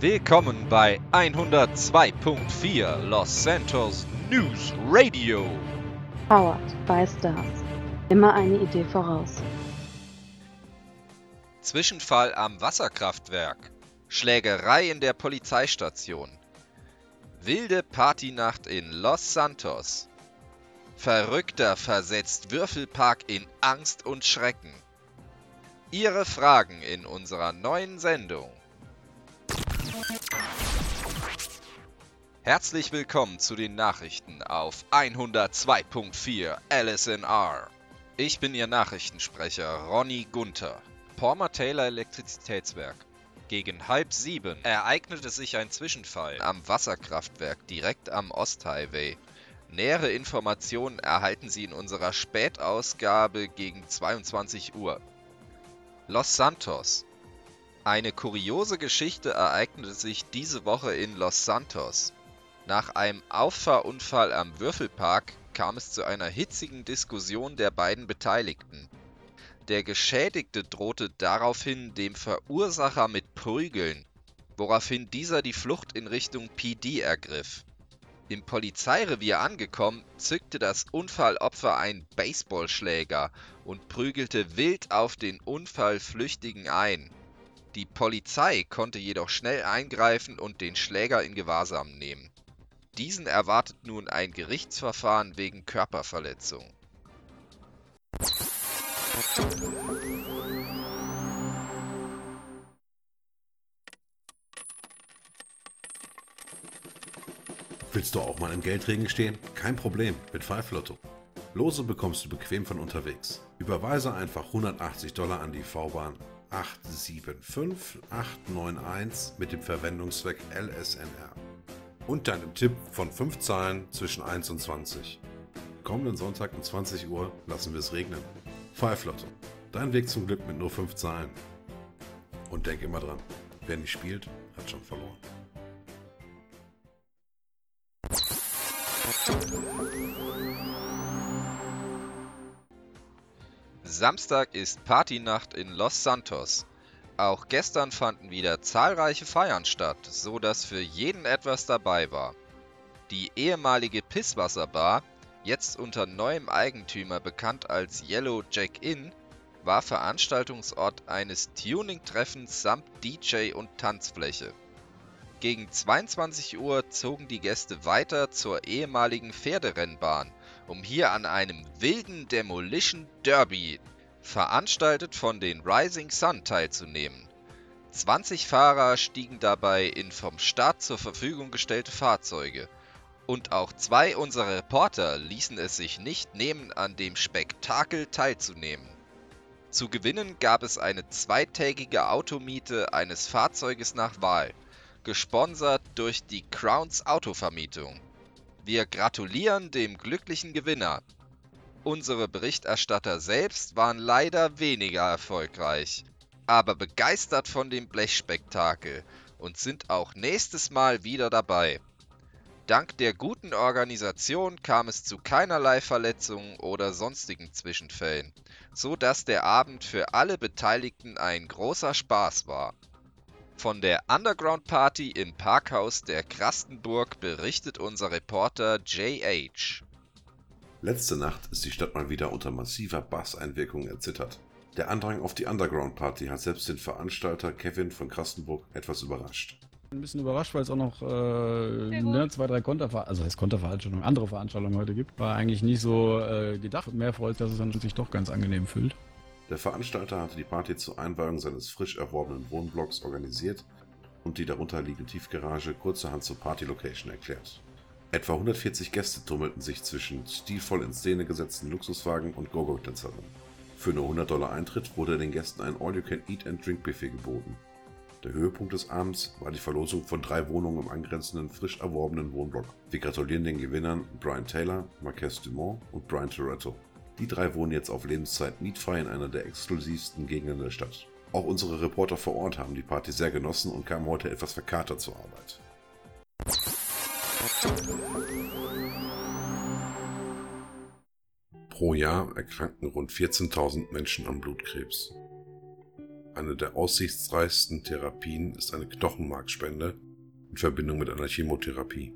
Willkommen bei 102.4 Los Santos News Radio. Powered by Stars. Immer eine Idee voraus. Zwischenfall am Wasserkraftwerk. Schlägerei in der Polizeistation. Wilde Partynacht in Los Santos. Verrückter versetzt Würfelpark in Angst und Schrecken. Ihre Fragen in unserer neuen Sendung. Herzlich willkommen zu den Nachrichten auf 102.4 LSNR. Ich bin Ihr Nachrichtensprecher Ronny Gunther. Palmer Taylor Elektrizitätswerk. Gegen halb sieben ereignete sich ein Zwischenfall am Wasserkraftwerk direkt am Osthighway. Nähere Informationen erhalten Sie in unserer Spätausgabe gegen 22 Uhr. Los Santos. Eine kuriose Geschichte ereignete sich diese Woche in Los Santos. Nach einem Auffahrunfall am Würfelpark kam es zu einer hitzigen Diskussion der beiden Beteiligten. Der Geschädigte drohte daraufhin dem Verursacher mit Prügeln, woraufhin dieser die Flucht in Richtung PD ergriff. Im Polizeirevier angekommen, zückte das Unfallopfer einen Baseballschläger und prügelte wild auf den Unfallflüchtigen ein. Die Polizei konnte jedoch schnell eingreifen und den Schläger in Gewahrsam nehmen. Diesen erwartet nun ein Gerichtsverfahren wegen Körperverletzung. Willst du auch mal im Geldregen stehen? Kein Problem mit Five Lotto. Lose bekommst du bequem von unterwegs. Überweise einfach 180 Dollar an die V-Bahn 875891 mit dem Verwendungszweck LSNR. Und deinem Tipp von 5 Zahlen zwischen 1 und 20. Kommenden Sonntag um 20 Uhr lassen wir es regnen. Five Lotto. Dein Weg zum Glück mit nur 5 Zahlen. Und denk immer dran, wer nicht spielt, hat schon verloren. Samstag ist Partynacht in Los Santos. Auch gestern fanden wieder zahlreiche Feiern statt, so dass für jeden etwas dabei war. Die ehemalige Pisswasserbar, jetzt unter neuem Eigentümer bekannt als Yellow Jack Inn, war Veranstaltungsort eines Tuning-Treffens samt DJ und Tanzfläche. Gegen 22 Uhr zogen die Gäste weiter zur ehemaligen Pferderennbahn, um hier an einem wilden Demolition Derby, veranstaltet von den Rising Sun, teilzunehmen. 20 Fahrer stiegen dabei in vom Staat zur Verfügung gestellte Fahrzeuge. Und auch zwei unserer Reporter ließen es sich nicht nehmen, an dem Spektakel teilzunehmen. Zu gewinnen gab es eine zweitägige Automiete eines Fahrzeuges nach Wahl, gesponsert durch die Crowns Autovermietung. Wir gratulieren dem glücklichen Gewinner. Unsere Berichterstatter selbst waren leider weniger erfolgreich, aber begeistert von dem Blechspektakel und sind auch nächstes Mal wieder dabei. Dank der guten Organisation kam es zu keinerlei Verletzungen oder sonstigen Zwischenfällen, so dass der Abend für alle Beteiligten ein großer Spaß war. Von der Underground Party im Parkhaus der Krastenburg berichtet unser Reporter JH. Letzte Nacht ist die Stadt mal wieder unter massiver Basseinwirkung erzittert. Der Andrang auf die Underground Party hat selbst den Veranstalter Kevin von Krastenburg etwas überrascht. Ein bisschen überrascht, weil es auch noch äh, ne, zwei, drei Konterveranstaltungen, also heißt Konterveranstaltungen, andere Veranstaltungen heute gibt. War eigentlich nicht so äh, gedacht. Mehr freut, dass es dann sich doch ganz angenehm fühlt. Der Veranstalter hatte die Party zur Einweihung seines frisch erworbenen Wohnblocks organisiert und die darunter liegende Tiefgarage kurzerhand zur Party-Location erklärt. Etwa 140 Gäste tummelten sich zwischen stilvoll in Szene gesetzten Luxuswagen und Go-Go-Tänzerinnen. Für nur 100 Dollar Eintritt wurde den Gästen ein All-You-Can-Eat-and-Drink-Buffet geboten. Der Höhepunkt des Abends war die Verlosung von drei Wohnungen im angrenzenden, frisch erworbenen Wohnblock. Wir gratulieren den Gewinnern Brian Taylor, Marques Dumont und Brian Toretto. Die drei wohnen jetzt auf Lebenszeit mietfrei in einer der exklusivsten Gegenden der Stadt. Auch unsere Reporter vor Ort haben die Party sehr genossen und kamen heute etwas verkatert zur Arbeit. Pro Jahr erkranken rund 14.000 Menschen an Blutkrebs. Eine der aussichtsreichsten Therapien ist eine Knochenmarkspende in Verbindung mit einer Chemotherapie.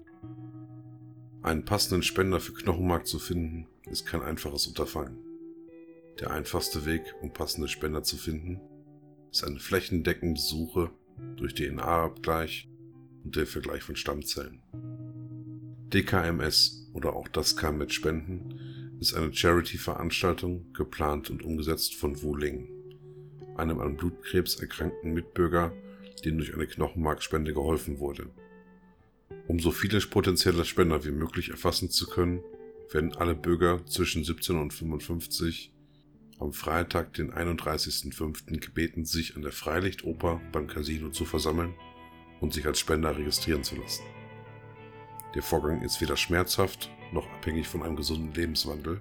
Einen passenden Spender für Knochenmark zu finden, ist kein einfaches Unterfangen. Der einfachste Weg, um passende Spender zu finden, ist eine flächendeckende Suche durch DNA-Abgleich und den Vergleich von Stammzellen. DKMS oder auch das kam mit Spenden ist eine Charity-Veranstaltung, geplant und umgesetzt von Wu Ling, einem an Blutkrebs erkrankten Mitbürger, dem durch eine Knochenmarkspende geholfen wurde. Um so viele potenzielle Spender wie möglich erfassen zu können, werden alle Bürger zwischen 17 und 55 am Freitag, den 31.05. gebeten, sich an der Freilichtoper beim Casino zu versammeln und sich als Spender registrieren zu lassen. Der Vorgang ist weder schmerzhaft noch abhängig von einem gesunden Lebenswandel.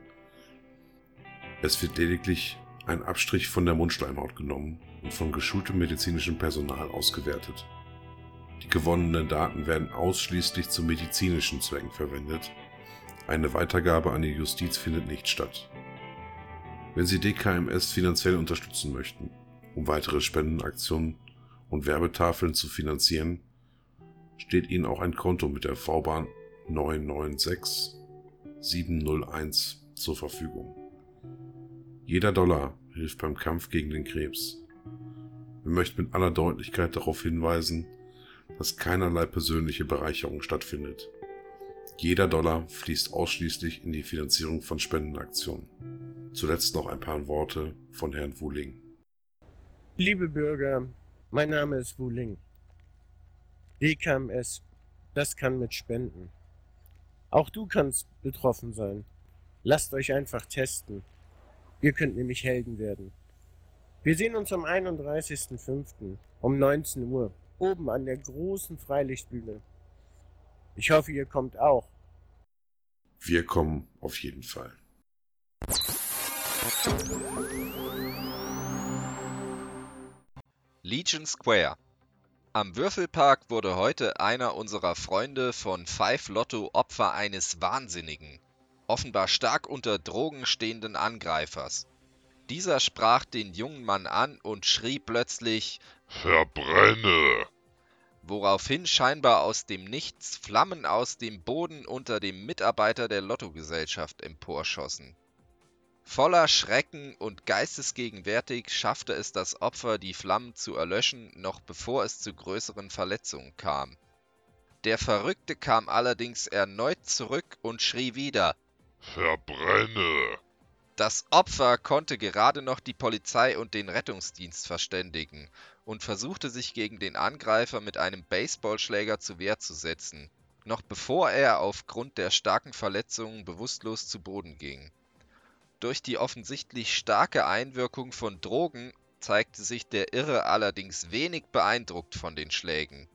Es wird lediglich ein Abstrich von der Mundschleimhaut genommen und von geschultem medizinischem Personal ausgewertet. Die gewonnenen Daten werden ausschließlich zu medizinischen Zwecken verwendet. Eine Weitergabe an die Justiz findet nicht statt. Wenn Sie DKMS finanziell unterstützen möchten, um weitere Spendenaktionen und Werbetafeln zu finanzieren, steht Ihnen auch ein Konto mit der V-Bahn 996 701 zur Verfügung. Jeder Dollar hilft beim Kampf gegen den Krebs. Wir möchten mit aller Deutlichkeit darauf hinweisen, dass keinerlei persönliche Bereicherung stattfindet. Jeder Dollar fließt ausschließlich in die Finanzierung von Spendenaktionen. Zuletzt noch ein paar Worte von Herrn Wuling. Liebe Bürger, mein Name ist Wuling. DKMS, das kann mit Spenden. Auch du kannst betroffen sein. Lasst euch einfach testen. Ihr könnt nämlich Helden werden. Wir sehen uns am 31.05. um 19 Uhr oben an der großen Freilichtbühne. Ich hoffe, ihr kommt auch. Wir kommen auf jeden Fall. Legion Square. Am Würfelpark wurde heute einer unserer Freunde von Five Lotto Opfer eines wahnsinnigen, offenbar stark unter Drogen stehenden Angreifers. Dieser sprach den jungen Mann an und schrie plötzlich Verbrenne! Woraufhin scheinbar aus dem Nichts Flammen aus dem Boden unter dem Mitarbeiter der Lottogesellschaft emporschossen. Voller Schrecken und geistesgegenwärtig schaffte es das Opfer, die Flammen zu erlöschen, noch bevor es zu größeren Verletzungen kam. Der Verrückte kam allerdings erneut zurück und schrie wieder Verbrenne! Das Opfer konnte gerade noch die Polizei und den Rettungsdienst verständigen und versuchte sich gegen den Angreifer mit einem Baseballschläger zur Wehr zu setzen, noch bevor er aufgrund der starken Verletzungen bewusstlos zu Boden ging. Durch die offensichtlich starke Einwirkung von Drogen zeigte sich der Irre allerdings wenig beeindruckt von den Schlägen.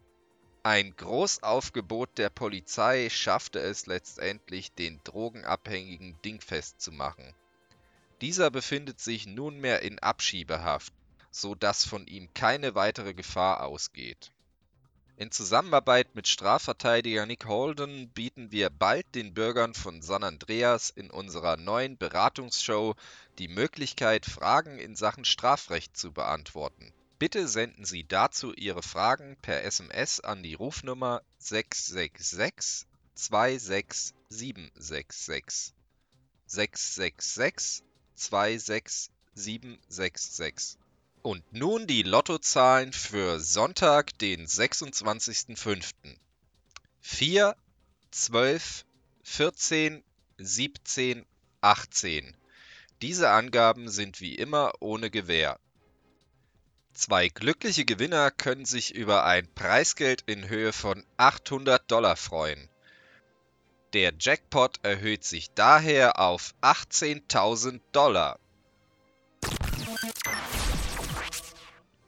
Ein Großaufgebot der Polizei schaffte es letztendlich, den Drogenabhängigen dingfest zu machen. Dieser befindet sich nunmehr in Abschiebehaft, so dass von ihm keine weitere Gefahr ausgeht. In Zusammenarbeit mit Strafverteidiger Nick Holden bieten wir bald den Bürgern von San Andreas in unserer neuen Beratungsshow die Möglichkeit, Fragen in Sachen Strafrecht zu beantworten. Bitte senden Sie dazu Ihre Fragen per SMS an die Rufnummer 666 26766. 666 26766. Und nun die Lottozahlen für Sonntag, den 26.05. 4, 12, 14, 17, 18. Diese Angaben sind wie immer ohne Gewähr. Zwei glückliche Gewinner können sich über ein Preisgeld in Höhe von 800 Dollar freuen. Der Jackpot erhöht sich daher auf 18.000 Dollar.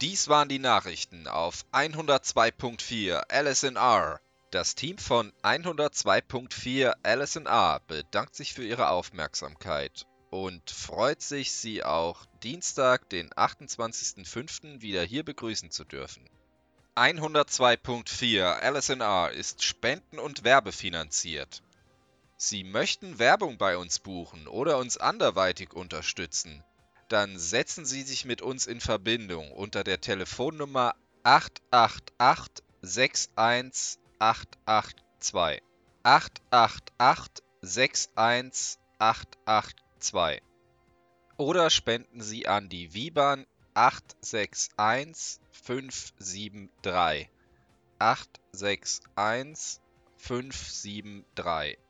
Dies waren die Nachrichten auf 102.4 LSNR. Das Team von 102.4 LSNR bedankt sich für Ihre Aufmerksamkeit und freut sich, Sie auch Dienstag, den 28.05. wieder hier begrüßen zu dürfen. 102.4 LSNR ist spenden- und werbefinanziert. Sie möchten Werbung bei uns buchen oder uns anderweitig unterstützen? Dann setzen Sie sich mit uns in Verbindung unter der Telefonnummer 888 61882. 888 61882. Oder spenden Sie an die Viban 861 573. 861 573.